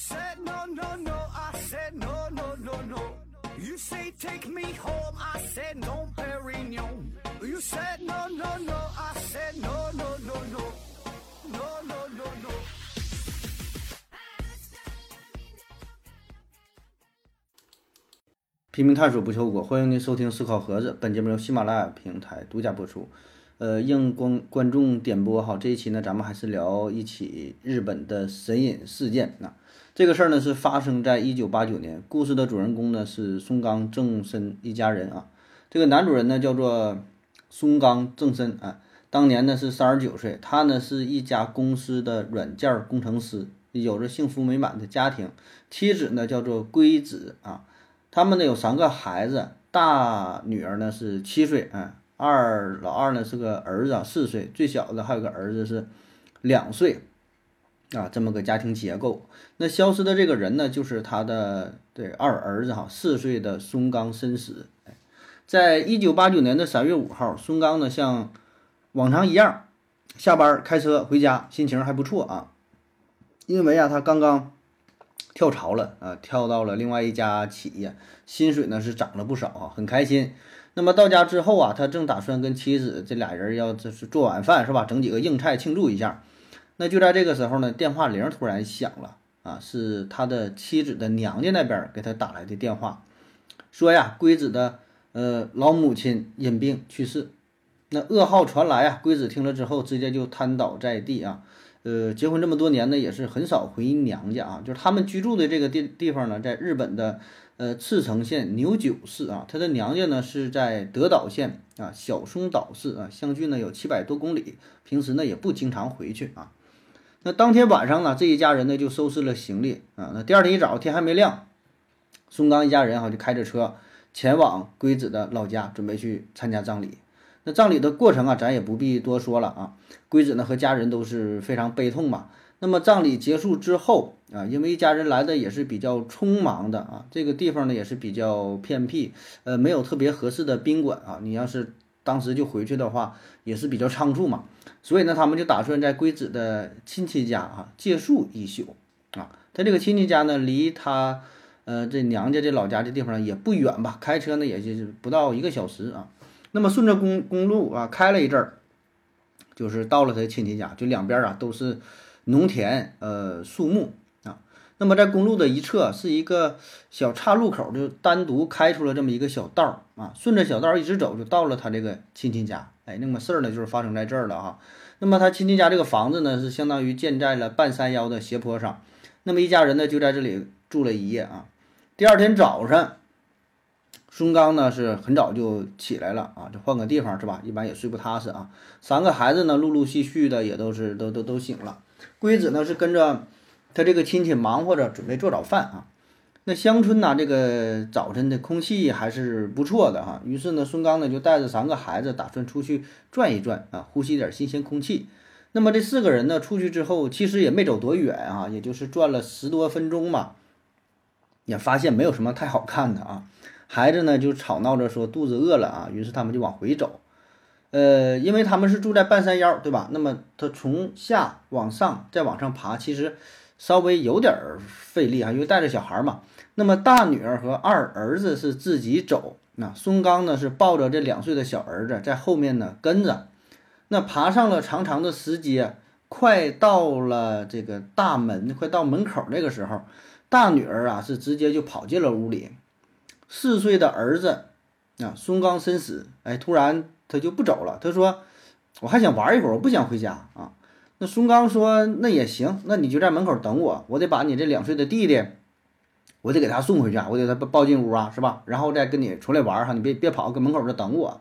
said no, no, no. I said no, no, no, no. You say take me home. I said no, Perignon. You said no, no, no. I said no, no, no, no. No, no, no, no. 拼命探索不求果，欢迎您收听思考盒子。本节目由喜马拉雅平台独家播出。呃，应观观众点播哈，这一期呢，咱们还是聊一起日本的神隐事件啊。这个事儿呢，是发生在一九八九年。故事的主人公呢是松冈正身一家人啊。这个男主人呢叫做松冈正身啊，当年呢是三十九岁。他呢是一家公司的软件工程师，有着幸福美满的家庭。妻子呢叫做龟子啊。他们呢有三个孩子，大女儿呢是七岁，嗯，二老二呢是个儿子，四岁，最小的还有个儿子是两岁，啊，这么个家庭结构。那消失的这个人呢，就是他的对二儿子哈，四岁的松冈伸矢。哎，在一九八九年的三月五号，松冈呢像往常一样下班开车回家，心情还不错啊，因为啊他刚刚。跳槽了啊，跳到了另外一家企业，薪水呢是涨了不少啊，很开心。那么到家之后啊，他正打算跟妻子这俩人要这是做晚饭是吧？整几个硬菜庆祝一下。那就在这个时候呢，电话铃突然响了啊，是他的妻子的娘家那边给他打来的电话，说呀，龟子的呃老母亲因病去世。那噩耗传来啊，龟子听了之后直接就瘫倒在地啊。呃，结婚这么多年呢，也是很少回娘家啊。就是他们居住的这个地地方呢，在日本的呃赤城县牛久市啊。他的娘家呢是在德岛县啊小松岛市啊，相距呢有七百多公里。平时呢也不经常回去啊。那当天晚上呢，这一家人呢就收拾了行李啊。那第二天一早天还没亮，松冈一家人哈就开着车前往龟子的老家，准备去参加葬礼。那葬礼的过程啊，咱也不必多说了啊。龟子呢和家人都是非常悲痛嘛。那么葬礼结束之后啊，因为一家人来的也是比较匆忙的啊，这个地方呢也是比较偏僻，呃，没有特别合适的宾馆啊。你要是当时就回去的话，也是比较仓促嘛。所以呢，他们就打算在龟子的亲戚家啊借宿一宿啊。他这个亲戚家呢，离他呃这娘家这老家这地方也不远吧，开车呢也就是不到一个小时啊。那么顺着公公路啊开了一阵儿，就是到了他亲戚家，就两边啊都是农田，呃树木。那么在公路的一侧是一个小岔路口，就单独开出了这么一个小道儿啊。顺着小道一直走，就到了他这个亲戚家。哎，那么事儿呢就是发生在这儿了哈。那么他亲戚家这个房子呢是相当于建在了半山腰的斜坡上。那么一家人呢就在这里住了一夜啊。第二天早上。松冈呢是很早就起来了啊，就换个地方是吧？一般也睡不踏实啊。三个孩子呢，陆陆续续的也都是都都都醒了。龟子呢是跟着他这个亲戚忙活着准备做早饭啊。那乡村呢，这个早晨的空气还是不错的哈。于是呢，孙刚呢就带着三个孩子打算出去转一转啊，呼吸点新鲜空气。那么这四个人呢出去之后，其实也没走多远啊，也就是转了十多分钟嘛，也发现没有什么太好看的啊。孩子呢就吵闹着说肚子饿了啊，于是他们就往回走，呃，因为他们是住在半山腰，对吧？那么他从下往上再往上爬，其实稍微有点费力啊，因为带着小孩嘛。那么大女儿和二儿子是自己走，那松冈呢是抱着这两岁的小儿子在后面呢跟着。那爬上了长长的石阶，快到了这个大门，快到门口那个时候，大女儿啊是直接就跑进了屋里。四岁的儿子啊，松冈身死，哎，突然他就不走了。他说：“我还想玩一会儿，我不想回家啊。”那松刚说：“那也行，那你就在门口等我，我得把你这两岁的弟弟，我得给他送回去啊，我得他抱进屋啊，是吧？然后再跟你出来玩哈，你别别跑，搁门口这等我。”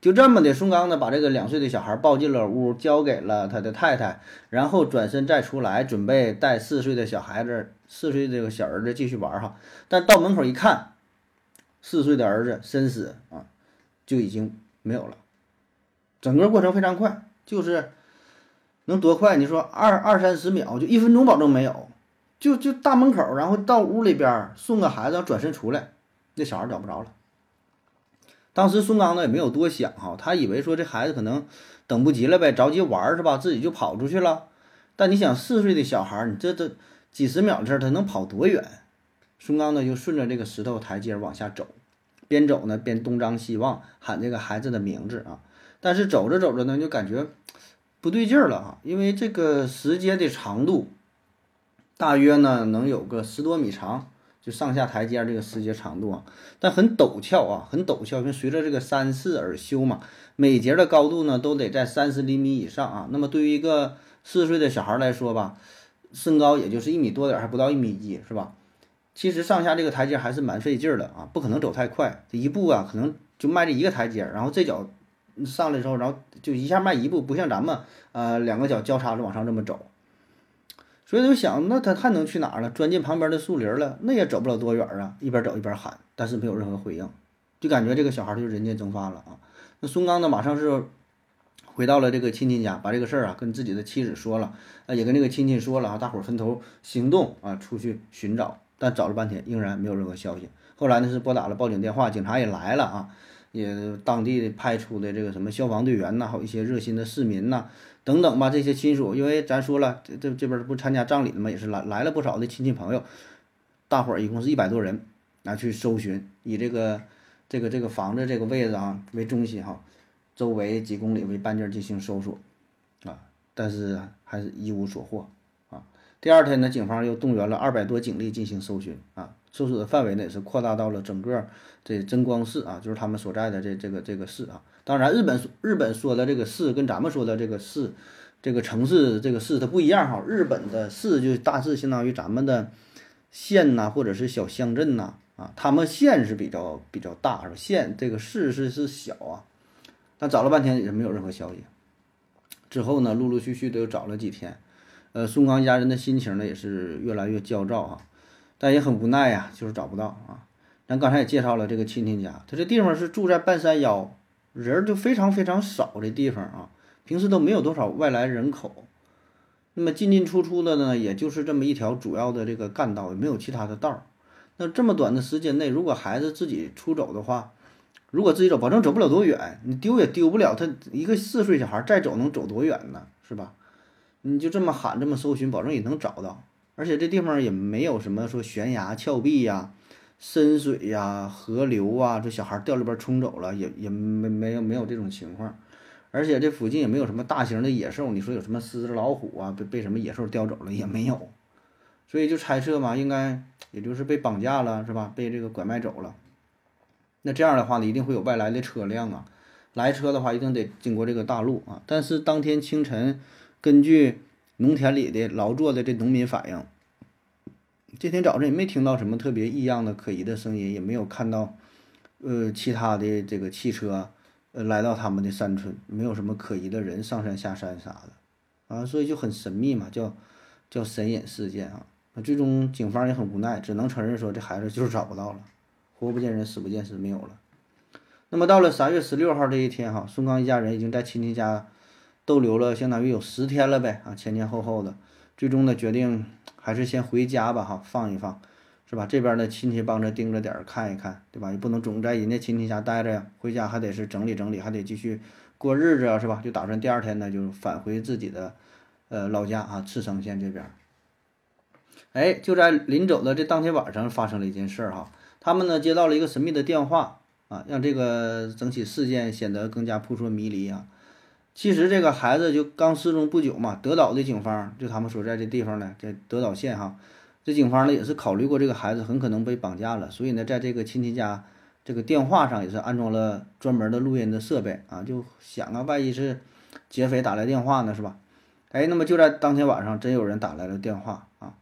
就这么的，松刚呢把这个两岁的小孩抱进了屋，交给了他的太太，然后转身再出来，准备带四岁的小孩子，四岁这个小儿子继续玩哈。但到门口一看。四岁的儿子身死啊，就已经没有了。整个过程非常快，就是能多快？你说二二三十秒，就一分钟保证没有。就就大门口，然后到屋里边送个孩子，转身出来，那小孩找不着了。当时孙刚呢也没有多想哈，他以为说这孩子可能等不及了呗，着急玩是吧？自己就跑出去了。但你想，四岁的小孩，你这这几十秒的事，他能跑多远？孙刚呢就顺着这个石头台阶往下走，边走呢边东张西望，喊这个孩子的名字啊。但是走着走着呢，就感觉不对劲儿了啊，因为这个石阶的长度大约呢能有个十多米长，就上下台阶这个石阶长度啊，但很陡峭啊，很陡峭，因为随着这个山势而修嘛，每节的高度呢都得在三十厘米以上啊。那么对于一个四岁的小孩来说吧，身高也就是一米多点儿，还不到一米一，是吧？其实上下这个台阶还是蛮费劲儿的啊，不可能走太快，这一步啊可能就迈这一个台阶，然后这脚上来之后，然后就一下迈一步，不像咱们呃两个脚交叉着往上这么走。所以就想，那他还能去哪儿呢？钻进旁边的树林了，那也走不了多远啊。一边走一边喊，但是没有任何回应，就感觉这个小孩就人间蒸发了啊。那孙刚呢，马上是回到了这个亲戚家，把这个事儿啊跟自己的妻子说了，啊也跟这个亲戚说了啊，大伙儿分头行动啊，出去寻找。但找了半天，仍然没有任何消息。后来呢，是拨打了报警电话，警察也来了啊，也当地派出的这个什么消防队员呐，还有一些热心的市民呐，等等吧，这些亲属，因为咱说了，这这这边不参加葬礼的嘛，也是来来了不少的亲戚朋友，大伙儿一共是一百多人，拿去搜寻，以这个这个这个房子这个位置啊为中心哈，周围几公里为半径进行搜索啊，但是还是一无所获啊。第二天呢，警方又动员了二百多警力进行搜寻啊，搜索的范围呢也是扩大到了整个这真光市啊，就是他们所在的这这个这个市啊。当然，日本日本说的这个市跟咱们说的这个市，这个城市这个市它不一样哈。日本的市就大致相当于咱们的县呐，或者是小乡镇呐啊。他们县是比较比较大，是？县这个市是是小啊。但找了半天也是没有任何消息。之后呢，陆陆续续的又找了几天。呃，宋刚一家人的心情呢也是越来越焦躁啊，但也很无奈呀，就是找不到啊。咱刚才也介绍了这个亲戚家，他这地方是住在半山腰，人就非常非常少的地方啊，平时都没有多少外来人口，那么进进出出的呢，也就是这么一条主要的这个干道，也没有其他的道儿。那这么短的时间内，如果孩子自己出走的话，如果自己走，保证走不了多远，你丢也丢不了。他一个四岁小孩再走能走多远呢？是吧？你就这么喊，这么搜寻，保证也能找到。而且这地方也没有什么说悬崖峭壁呀、深水呀、河流啊，这小孩掉里边冲走了，也也没没有没有这种情况。而且这附近也没有什么大型的野兽，你说有什么狮子、老虎啊，被被什么野兽叼走了也没有。所以就猜测嘛，应该也就是被绑架了，是吧？被这个拐卖走了。那这样的话呢，一定会有外来的车辆啊，来车的话一定得经过这个大路啊。但是当天清晨。根据农田里的劳作的这农民反映，这天早晨也没听到什么特别异样的可疑的声音，也没有看到，呃，其他的这个汽车，呃，来到他们的山村，没有什么可疑的人上山下山啥的，啊，所以就很神秘嘛，叫叫神隐事件啊。那最终警方也很无奈，只能承认说这孩子就是找不到了，活不见人，死不见尸，没有了。那么到了三月十六号这一天哈，宋刚一家人已经在亲戚家。逗留了相当于有十天了呗啊，前前后后的，最终呢决定还是先回家吧哈，放一放，是吧？这边的亲戚帮着盯着点儿看一看，对吧？也不能总在人家亲戚家待着呀，回家还得是整理整理，还得继续过日子啊，是吧？就打算第二天呢就返回自己的呃老家啊，赤城县这边。哎，就在临走的这当天晚上发生了一件事儿哈，他们呢接到了一个神秘的电话啊，让这个整起事件显得更加扑朔迷离啊。其实这个孩子就刚失踪不久嘛，德岛的警方就他们所在的地方呢，在德岛县哈，这警方呢也是考虑过这个孩子很可能被绑架了，所以呢，在这个亲戚家这个电话上也是安装了专门的录音的设备啊，就想啊，万一是劫匪打来电话呢，是吧？哎，那么就在当天晚上，真有人打来了电话啊，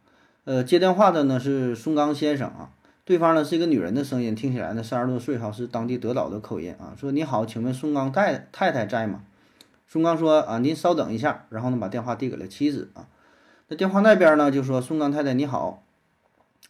呃，接电话的呢是松冈先生啊，对方呢是一个女人的声音，听起来呢三十多岁哈，是当地德岛的口音啊，说你好，请问松冈太太太在吗？宋刚说：“啊，您稍等一下。”然后呢，把电话递给了妻子啊。那电话那边呢，就说：“宋刚太太你好，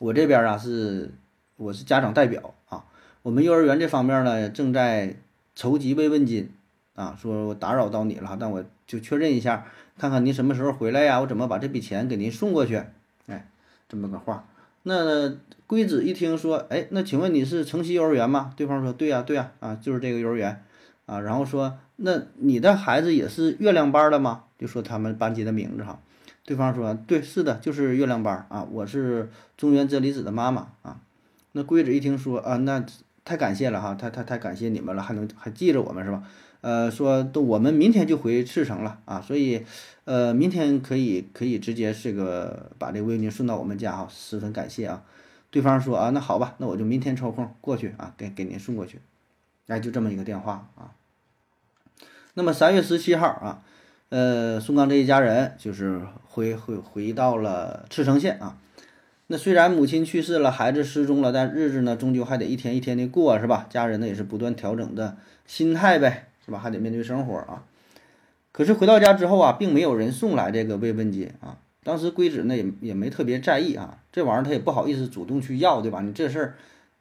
我这边啊是我是家长代表啊。我们幼儿园这方面呢正在筹集慰问金啊。说打扰到你了，但我就确认一下，看看您什么时候回来呀？我怎么把这笔钱给您送过去？哎，这么个话。那龟子一听说，哎，那请问你是城西幼儿园吗？对方说：对呀，对呀，啊，就是这个幼儿园啊。然后说。那你的孩子也是月亮班的吗？就说他们班级的名字哈。对方说：“对，是的，就是月亮班啊，我是中原真理子的妈妈啊。”那龟子一听说啊，那太感谢了哈，太太太感谢你们了，还能还记着我们是吧？呃，说都我们明天就回赤城了啊，所以呃，明天可以可以直接这个把这个慰问金送到我们家哈，十分感谢啊。对方说啊，那好吧，那我就明天抽空过去啊，给给您送过去。哎，就这么一个电话啊。那么三月十七号啊，呃，宋刚这一家人就是回回回到了赤城县啊。那虽然母亲去世了，孩子失踪了，但日子呢，终究还得一天一天的过，是吧？家人呢也是不断调整的心态呗，是吧？还得面对生活啊。可是回到家之后啊，并没有人送来这个慰问金啊。当时龟子呢也也没特别在意啊，这玩意儿他也不好意思主动去要，对吧？你这事儿，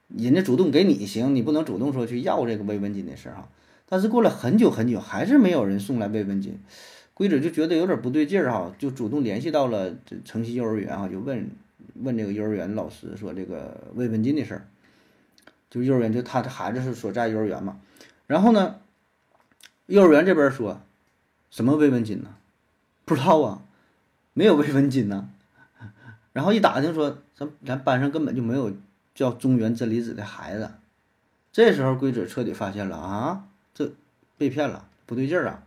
人家主动给你行，你不能主动说去要这个慰问金的事儿哈。但是过了很久很久，还是没有人送来慰问金，龟子就觉得有点不对劲儿哈，就主动联系到了这城西幼儿园啊，就问问这个幼儿园老师说这个慰问金的事儿，就幼儿园就他的孩子是所在幼儿园嘛，然后呢，幼儿园这边说，什么慰问金呢？不知道啊。没有慰问金呢，然后一打听说，咱咱班上根本就没有叫中原真理子的孩子。这时候龟子彻底发现了啊，这被骗了，不对劲儿啊！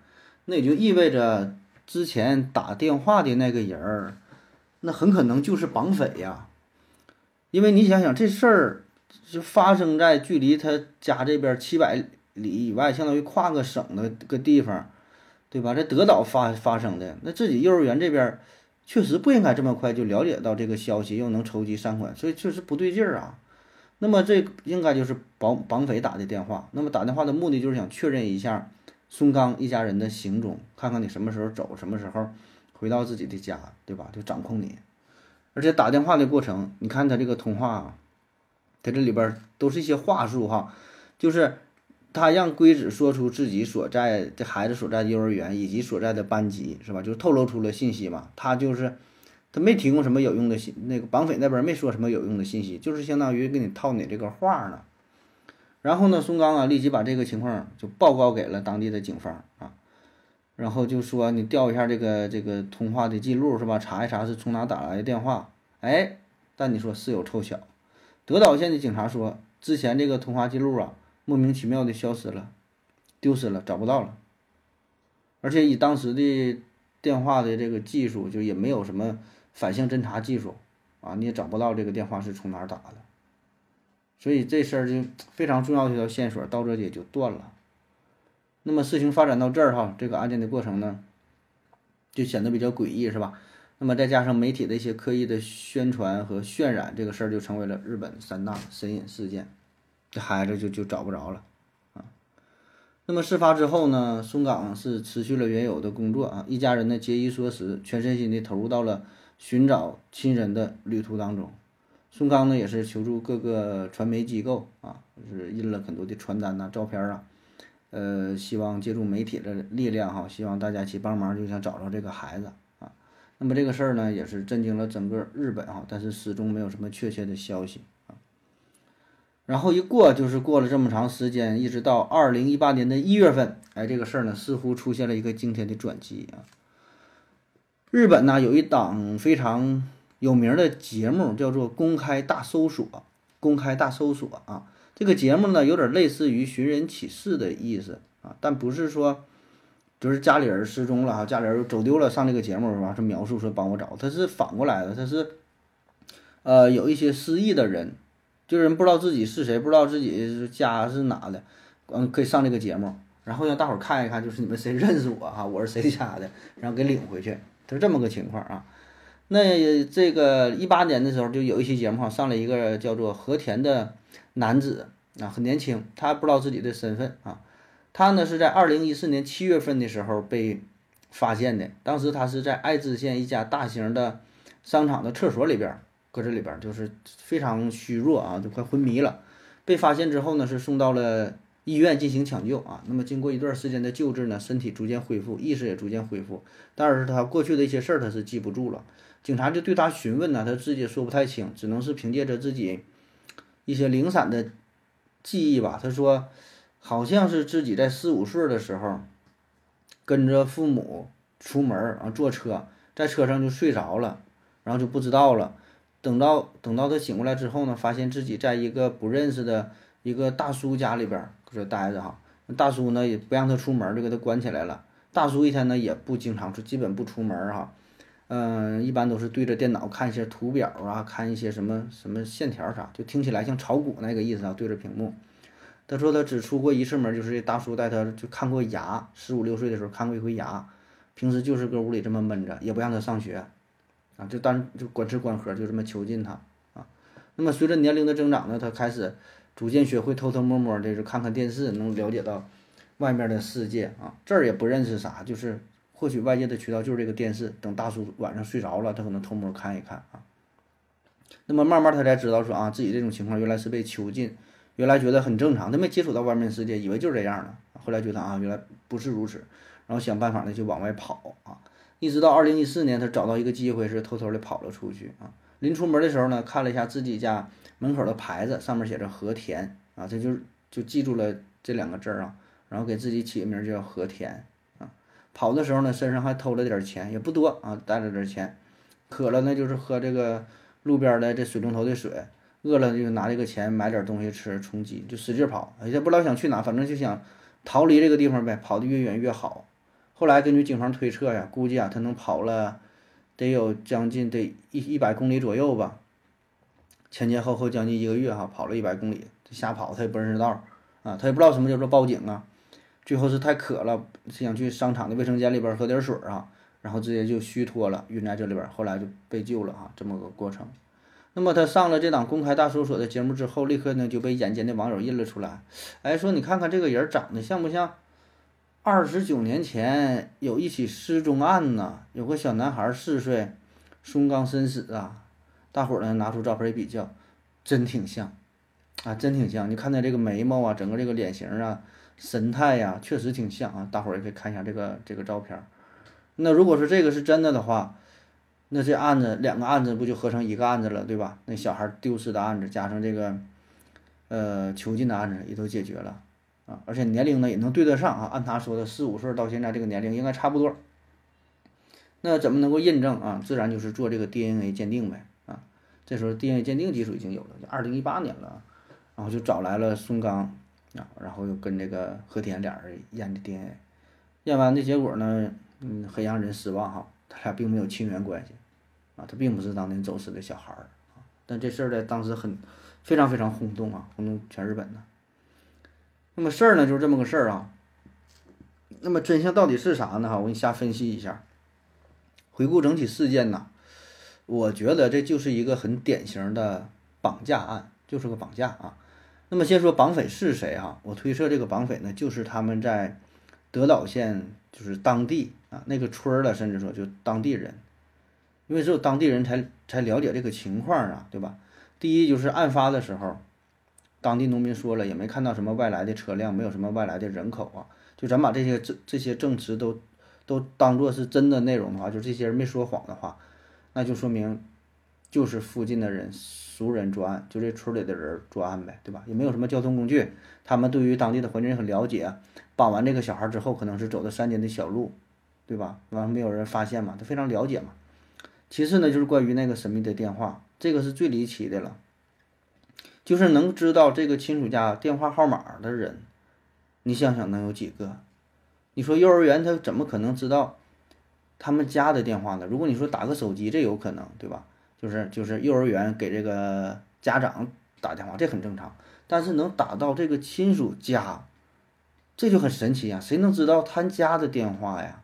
那也就意味着之前打电话的那个人儿，那很可能就是绑匪呀。因为你想想，这事儿就发生在距离他家这边七百里以外，相当于跨个省的个地方，对吧？在德岛发发生的，那自己幼儿园这边。确实不应该这么快就了解到这个消息，又能筹集善款，所以确实不对劲儿啊。那么这应该就是绑绑匪打的电话。那么打电话的目的就是想确认一下孙刚一家人的行踪，看看你什么时候走，什么时候回到自己的家，对吧？就掌控你。而且打电话的过程，你看他这个通话，他这里边都是一些话术哈，就是。他让龟子说出自己所在这孩子所在的幼儿园以及所在的班级，是吧？就透露出了信息嘛。他就是他没提供什么有用的信，那个绑匪那边没说什么有用的信息，就是相当于给你套你这个话呢。然后呢，宋刚啊立即把这个情况就报告给了当地的警方啊，然后就说你调一下这个这个通话的记录是吧？查一查是从哪打来的电话。哎，但你说事有凑巧，德岛县的警察说之前这个通话记录啊。莫名其妙的消失了，丢失了，找不到了。而且以当时的电话的这个技术，就也没有什么反向侦查技术啊，你也找不到这个电话是从哪儿打的。所以这事儿就非常重要的一条线索到这也就断了。那么事情发展到这儿哈，这个案件的过程呢，就显得比较诡异，是吧？那么再加上媒体的一些刻意的宣传和渲染，这个事儿就成为了日本三大神隐事件。这孩子就就找不着了，啊，那么事发之后呢，松岗是持续了原有的工作啊，一家人呢节衣缩食，全身心的投入到了寻找亲人的旅途当中。宋刚呢也是求助各个传媒机构啊，就是印了很多的传单呐、照片啊，呃，希望借助媒体的力量哈，希望大家一起帮忙，就想找着这个孩子啊。那么这个事儿呢，也是震惊了整个日本哈，但是始终没有什么确切的消息啊。然后一过就是过了这么长时间，一直到二零一八年的一月份，哎，这个事儿呢似乎出现了一个惊天的转机啊！日本呢有一档非常有名的节目，叫做《公开大搜索》。公开大搜索啊，这个节目呢有点类似于寻人启事的意思啊，但不是说就是家里人失踪了哈，家里人走丢了上这个节目是吧？是描述说帮我找，他是反过来的，他是呃有一些失忆的人。就是人不知道自己是谁，不知道自己家是哪的，嗯，可以上这个节目，然后让大伙儿看一看，就是你们谁认识我哈，我是谁家的，然后给领回去，是这么个情况啊。那这个一八年的时候，就有一期节目哈，上了一个叫做和田的男子啊，很年轻，他不知道自己的身份啊，他呢是在二零一四年七月份的时候被发现的，当时他是在爱知县一家大型的商场的厕所里边。搁这里边就是非常虚弱啊，就快昏迷了。被发现之后呢，是送到了医院进行抢救啊。那么经过一段时间的救治呢，身体逐渐恢复，意识也逐渐恢复。但是他过去的一些事儿他是记不住了。警察就对他询问呢，他自己也说不太清，只能是凭借着自己一些零散的记忆吧。他说，好像是自己在四五岁的时候跟着父母出门啊，坐车。在车上就睡着了，然后就不知道了。等到等到他醒过来之后呢，发现自己在一个不认识的一个大叔家里边儿这待着哈。大叔呢也不让他出门，就给他关起来了。大叔一天呢也不经常出，基本不出门哈。嗯，一般都是对着电脑看一些图表啊，看一些什么什么线条啥，就听起来像炒股那个意思啊。对着屏幕，他说他只出过一次门，就是大叔带他就看过牙，十五六岁的时候看过一回牙。平时就是搁屋里这么闷着，也不让他上学，啊，就当就管吃管喝，就这么囚禁他啊。那么随着年龄的增长呢，他开始逐渐学会偷偷摸摸的就看看电视，能了解到外面的世界啊。这儿也不认识啥，就是获取外界的渠道就是这个电视。等大叔晚上睡着了，他可能偷摸看一看啊。那么慢慢他才知道说啊，自己这种情况原来是被囚禁，原来觉得很正常，他没接触到外面世界，以为就是这样的。后来觉得啊，原来不是如此。然后想办法呢，就往外跑啊，一直到二零一四年，他找到一个机会，是偷偷的跑了出去啊。临出门的时候呢，看了一下自己家门口的牌子，上面写着和田啊，这就就记住了这两个字儿啊，然后给自己起个名叫和田啊。跑的时候呢，身上还偷了点钱，也不多啊，带了点钱。渴了呢，就是喝这个路边的这水龙头的水；饿了就拿这个钱买点东西吃充饥，就使劲跑，也不知道想去哪，反正就想逃离这个地方呗，跑得越远越好。后来根据警方推测呀，估计啊他能跑了得有将近得一一百公里左右吧，前前后后将近一个月哈，跑了一百公里，瞎跑他也不认识道啊，他也不知道什么叫做报警啊。最后是太渴了，想去商场的卫生间里边喝点水啊，然后直接就虚脱了，晕在这里边，后来就被救了哈，这么个过程。那么他上了这档公开大搜索的节目之后，立刻呢就被眼尖的网友认了出来，哎，说你看看这个人长得像不像？二十九年前有一起失踪案呢，有个小男孩四岁，松冈伸矢啊，大伙儿呢拿出照片一比较，真挺像，啊，真挺像。你看他这个眉毛啊，整个这个脸型啊，神态呀，确实挺像啊。大伙儿也可以看一下这个这个照片。那如果说这个是真的的话，那这案子两个案子不就合成一个案子了，对吧？那小孩丢失的案子加上这个，呃，囚禁的案子也都解决了。啊，而且年龄呢也能对得上啊，按他说的四五岁到现在这个年龄应该差不多。那怎么能够印证啊？自然就是做这个 DNA 鉴定呗。这时候 DNA 鉴定技术已经有了，就二零一八年了，然后就找来了孙刚啊，然后又跟这个和田俩人验的 DNA，验完的结果呢，嗯，很让人失望哈，他俩并没有亲缘关系啊，他并不是当年走失的小孩儿。但这事儿呢当时很非常非常轰动啊，轰动全日本呢。那么事儿呢，就是这么个事儿啊。那么真相到底是啥呢？哈，我给你瞎分析一下。回顾整体事件呢，我觉得这就是一个很典型的绑架案，就是个绑架啊。那么先说绑匪是谁啊？我推测这个绑匪呢，就是他们在德岛县，就是当地啊那个村儿的，甚至说就当地人，因为只有当地人才才了解这个情况啊，对吧？第一就是案发的时候。当地农民说了，也没看到什么外来的车辆，没有什么外来的人口啊。就咱把这些这这些证词都都当做是真的内容的话，就这些人没说谎的话，那就说明就是附近的人熟人作案，就这村里的人作案呗，对吧？也没有什么交通工具，他们对于当地的环境很了解。绑完这个小孩之后，可能是走的山间的小路，对吧？完没有人发现嘛，他非常了解嘛。其次呢，就是关于那个神秘的电话，这个是最离奇的了。就是能知道这个亲属家电话号码的人，你想想能有几个？你说幼儿园他怎么可能知道他们家的电话呢？如果你说打个手机，这有可能，对吧？就是就是幼儿园给这个家长打电话，这很正常。但是能打到这个亲属家，这就很神奇呀！谁能知道他家的电话呀？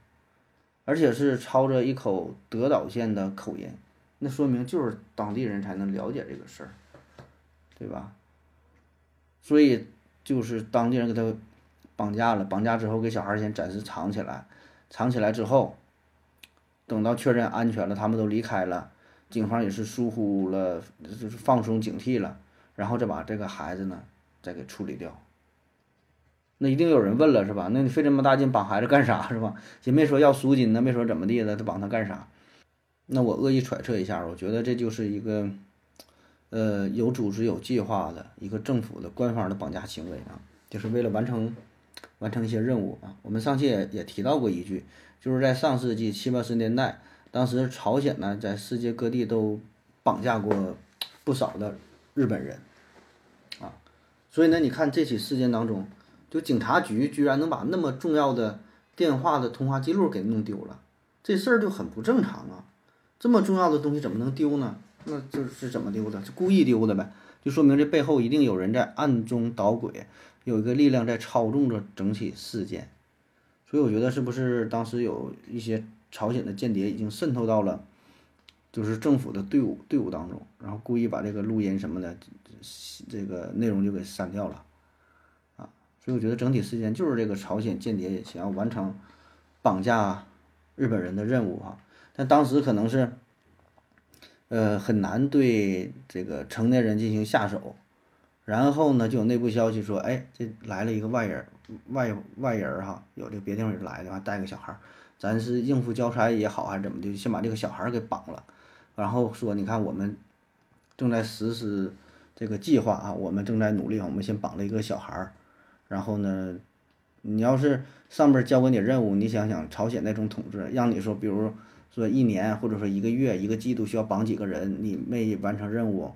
而且是操着一口德岛县的口音，那说明就是当地人才能了解这个事儿。对吧？所以就是当地人给他绑架了，绑架之后给小孩先暂时藏起来，藏起来之后，等到确认安全了，他们都离开了，警方也是疏忽了，就是放松警惕了，然后再把这个孩子呢再给处理掉。那一定有人问了是吧？那你费这么大劲绑孩子干啥是吧？也没说要赎金呢，没说怎么地的，他绑他干啥？那我恶意揣测一下，我觉得这就是一个。呃，有组织、有计划的一个政府的官方的绑架行为啊，就是为了完成完成一些任务啊。我们上期也也提到过一句，就是在上世纪七八十年代，当时朝鲜呢，在世界各地都绑架过不少的日本人，啊，所以呢，你看这起事件当中，就警察局居然能把那么重要的电话的通话记录给弄丢了，这事儿就很不正常啊！这么重要的东西怎么能丢呢？那这是怎么丢的？就故意丢的呗？就说明这背后一定有人在暗中捣鬼，有一个力量在操纵着整起事件。所以我觉得是不是当时有一些。朝鲜的间谍已经渗透到了，就是政府的队伍队伍当中，然后故意把这个录音什么的，这个内容就给删掉了，啊，所以我觉得整体事件就是这个朝鲜间谍想要完成绑架日本人的任务哈，但当时可能是，呃，很难对这个成年人进行下手，然后呢，就有内部消息说，哎，这来了一个外人，外外人哈，有这个别地方人来的，完带个小孩。咱是应付交差也好，还是怎么的，就先把这个小孩给绑了，然后说，你看我们正在实施这个计划啊，我们正在努力，我们先绑了一个小孩儿，然后呢，你要是上边交给你任务，你想想朝鲜那种统治，让你说，比如说一年或者说一个月、一个季度需要绑几个人，你没完成任务，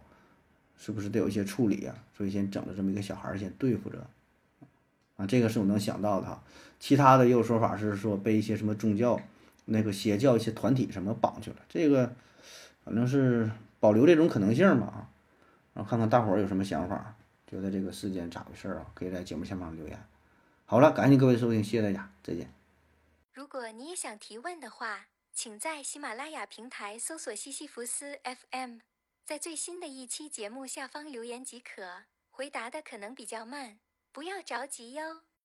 是不是得有一些处理啊？所以先整了这么一个小孩儿先对付着。啊，这个是我能想到的哈，其他的也有说法是说被一些什么宗教、那个邪教一些团体什么绑去了，这个反正是保留这种可能性吧啊，然后看看大伙儿有什么想法，觉得这个事件咋回事啊？可以在节目下方留言。好了，感谢各位收听，谢谢大家，再见。如果你也想提问的话，请在喜马拉雅平台搜索西西弗斯 FM，在最新的一期节目下方留言即可，回答的可能比较慢。不要着急哟。